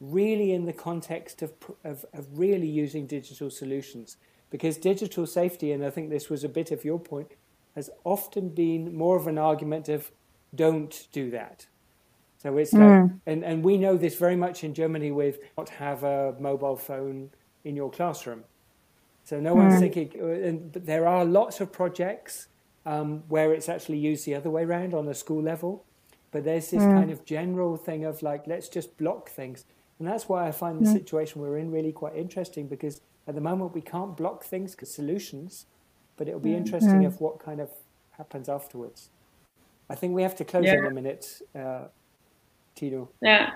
really in the context of, of, of really using digital solutions. Because digital safety, and I think this was a bit of your point, has often been more of an argument of don't do that. So it's mm. like, and, and we know this very much in Germany with not have a mobile phone in your classroom. So no mm. one's thinking, uh, and, but there are lots of projects um, where it's actually used the other way around on a school level. But there's this mm. kind of general thing of like, let's just block things. And that's why I find the mm. situation we're in really quite interesting because at the moment we can't block things because solutions but it'll be mm. interesting mm. of what kind of happens afterwards. I think we have to close yeah. in a minute, uh, Tino. Yeah.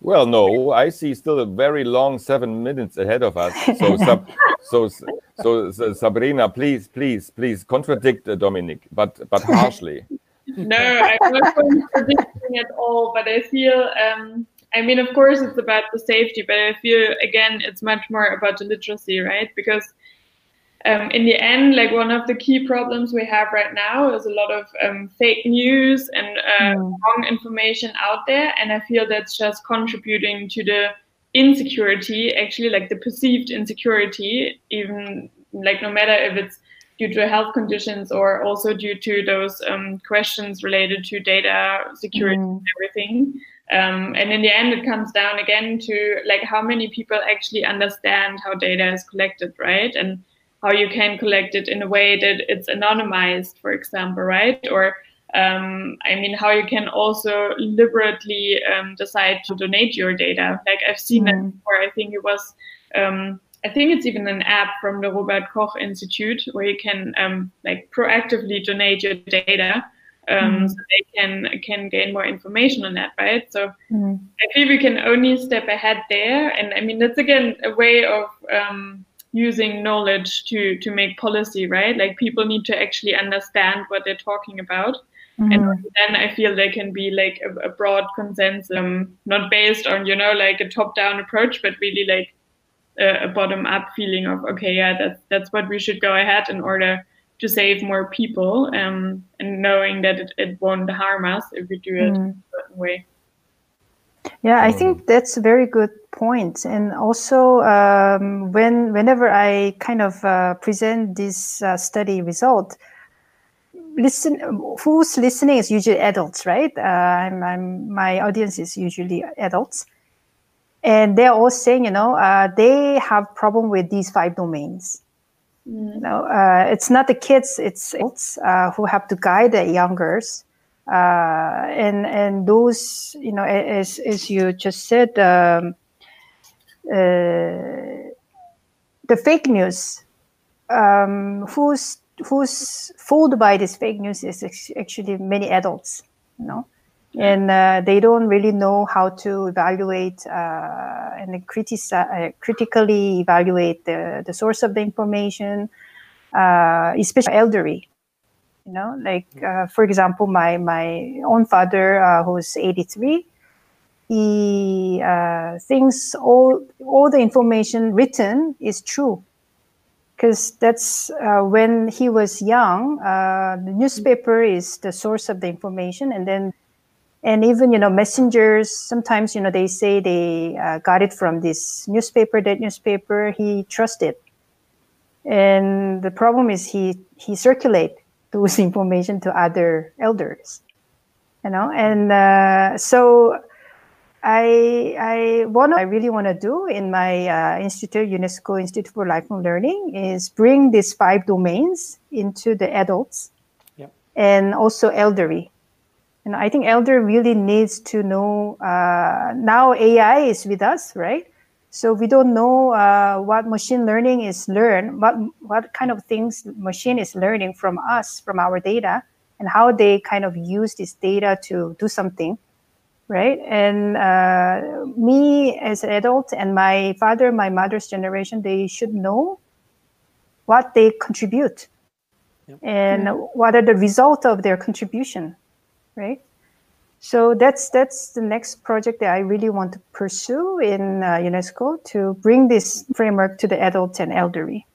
Well, no, I see still a very long seven minutes ahead of us. So, (laughs) sub, so, so, so, Sabrina, please, please, please contradict uh, Dominic, but but (laughs) harshly. No, I'm not contradicting at all. But I feel, um, I mean, of course, it's about the safety, but I feel again, it's much more about the literacy, right? Because um, in the end, like one of the key problems we have right now is a lot of um, fake news and uh, mm. wrong information out there, and I feel that's just contributing to the insecurity, actually, like the perceived insecurity, even like no matter if it's due to health conditions or also due to those um, questions related to data security mm. and everything. Um, and in the end, it comes down again to like how many people actually understand how data is collected, right? And how you can collect it in a way that it's anonymized, for example, right? Or um, I mean, how you can also deliberately um, decide to donate your data. Like I've seen mm. that before. I think it was, um, I think it's even an app from the Robert Koch Institute where you can um, like proactively donate your data. Um, mm. So they can can gain more information on that, right? So mm. I feel we can only step ahead there, and I mean that's again a way of um, using knowledge to to make policy right like people need to actually understand what they're talking about mm-hmm. and then i feel there can be like a, a broad consensus um, not based on you know like a top down approach but really like a, a bottom up feeling of okay yeah that's that's what we should go ahead in order to save more people um, and knowing that it, it won't harm us if we do it mm-hmm. a certain way yeah, I think that's a very good point. And also, um, when whenever I kind of uh, present this uh, study result, listen, who's listening is usually adults, right? Uh, I'm, I'm, my audience is usually adults, and they're all saying, you know, uh, they have problem with these five domains. Mm. You know, uh, it's not the kids; it's adults uh, who have to guide the youngers uh, and and those you know as as you just said um, uh, the fake news um, who's who's fooled by this fake news is actually many adults you know and uh, they don't really know how to evaluate uh, and uh, critically evaluate the, the source of the information, uh, especially elderly you know? Like uh, for example my my own father who's 83 he thinks all all the information written is true. Because that's uh, when he was young uh, the newspaper is the source of the information and then and even you know messengers sometimes you know they say they uh, got it from this newspaper that newspaper he trusted and the problem is he he circulate (laughs) those information to other elders. you know, and uh, so I I what I really want to do in my uh, institute, UNESCO Institute for Lifelong Learning, is bring these five domains into the adults yep. and also elderly. And I think elder really needs to know. Uh, now AI is with us, right? So we don't know uh, what machine learning is learn, what what kind of things machine is learning from us, from our data, and how they kind of use this data to do something right? And uh, me as an adult and my father, my mother's generation, they should know what they contribute yep. and mm-hmm. what are the result of their contribution, right? So that's that's the next project that I really want to pursue in uh, UNESCO to bring this framework to the adults and elderly.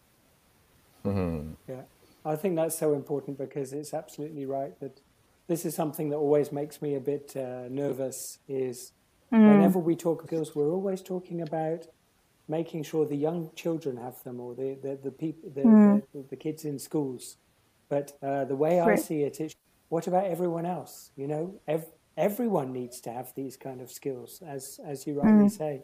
Mm-hmm. Yeah, I think that's so important because it's absolutely right that this is something that always makes me a bit uh, nervous is mm. whenever we talk skills, we're always talking about making sure the young children have them or the, the, the people, the, mm. the, the, kids in schools. But uh, the way right. I see it is, what about everyone else? You know, ev- everyone needs to have these kind of skills, as, as you rightly mm. say.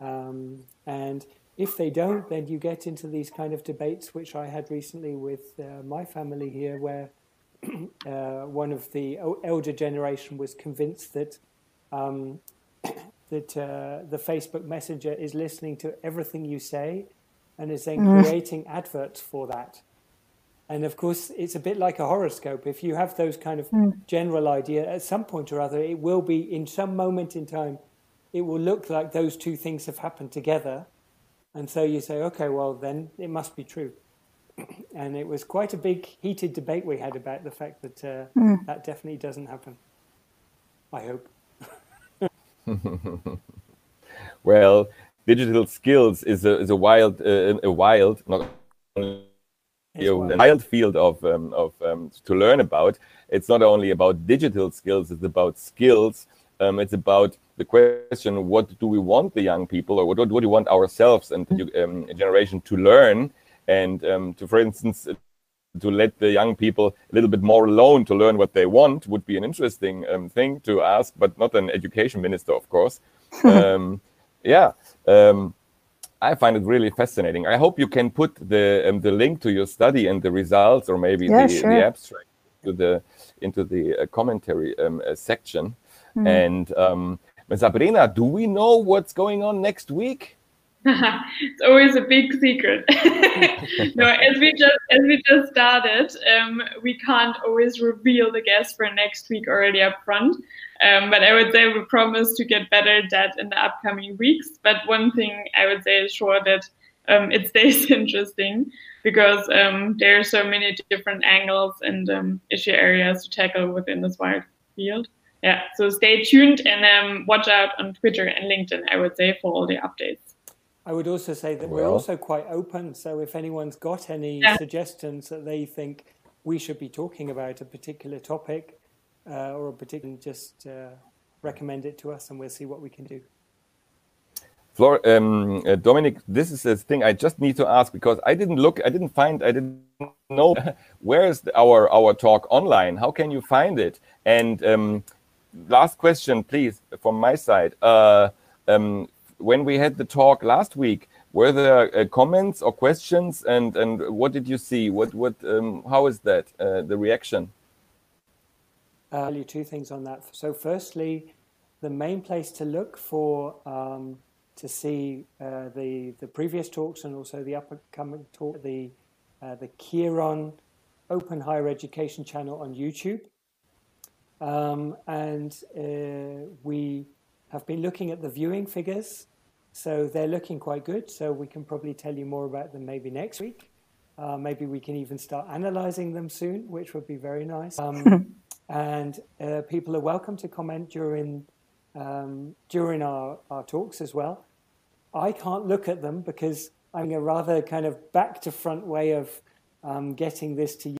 Um, and if they don't, then you get into these kind of debates, which I had recently with uh, my family here, where (clears throat) uh, one of the elder generation was convinced that um, (clears throat) that uh, the Facebook Messenger is listening to everything you say and is then mm. creating adverts for that. And of course, it's a bit like a horoscope. If you have those kind of mm. general idea, at some point or other, it will be in some moment in time, it will look like those two things have happened together. And so you say, okay, well, then it must be true (clears throat) and it was quite a big heated debate we had about the fact that uh, mm. that definitely doesn't happen. I hope. (laughs) well, digital skills is a is a wild uh, a wild not a wild field of um, of um, to learn about. It's not only about digital skills; it's about skills. Um, it's about the question: What do we want the young people, or what, what do we want ourselves and the um, generation to learn? and um, to, for instance, to let the young people a little bit more alone to learn what they want would be an interesting um, thing to ask, but not an education minister, of course. (laughs) um, yeah, um, I find it really fascinating. I hope you can put the um, the link to your study and the results, or maybe yeah, the, sure. the abstract to the into the uh, commentary um, uh, section. Mm. And Sabrina, do we know what's going on next week? (laughs) it's always a big secret. (laughs) no, as we just as we just started, um, we can't always reveal the guest for next week already up front. Um, but I would say we promise to get better at that in the upcoming weeks. But one thing I would say is sure that um, it stays (laughs) interesting because um, there are so many different angles and um, issue areas to tackle within this wide field. Yeah, so stay tuned and um, watch out on Twitter and LinkedIn. I would say for all the updates. I would also say that well, we're also quite open. So if anyone's got any yeah. suggestions that they think we should be talking about a particular topic uh, or a particular, just uh, recommend it to us, and we'll see what we can do. Flor, um, uh, Dominic, this is a thing I just need to ask because I didn't look, I didn't find, I didn't know (laughs) where is our our talk online. How can you find it? And um, last question, please, from my side. Uh, um, when we had the talk last week, were there uh, comments or questions, and and what did you see? What what um, how is that uh, the reaction? I'll tell you two things on that. So, firstly, the main place to look for um, to see uh, the the previous talks and also the upcoming talk, the uh, the Kiron Open Higher Education channel on YouTube, um, and uh, we have been looking at the viewing figures so they're looking quite good. So we can probably tell you more about them maybe next week. Uh, maybe we can even start analyzing them soon, which would be very nice. Um, (laughs) and uh, people are welcome to comment during um, during our, our talks as well. I can't look at them because I'm a rather kind of back to front way of um, getting this to you.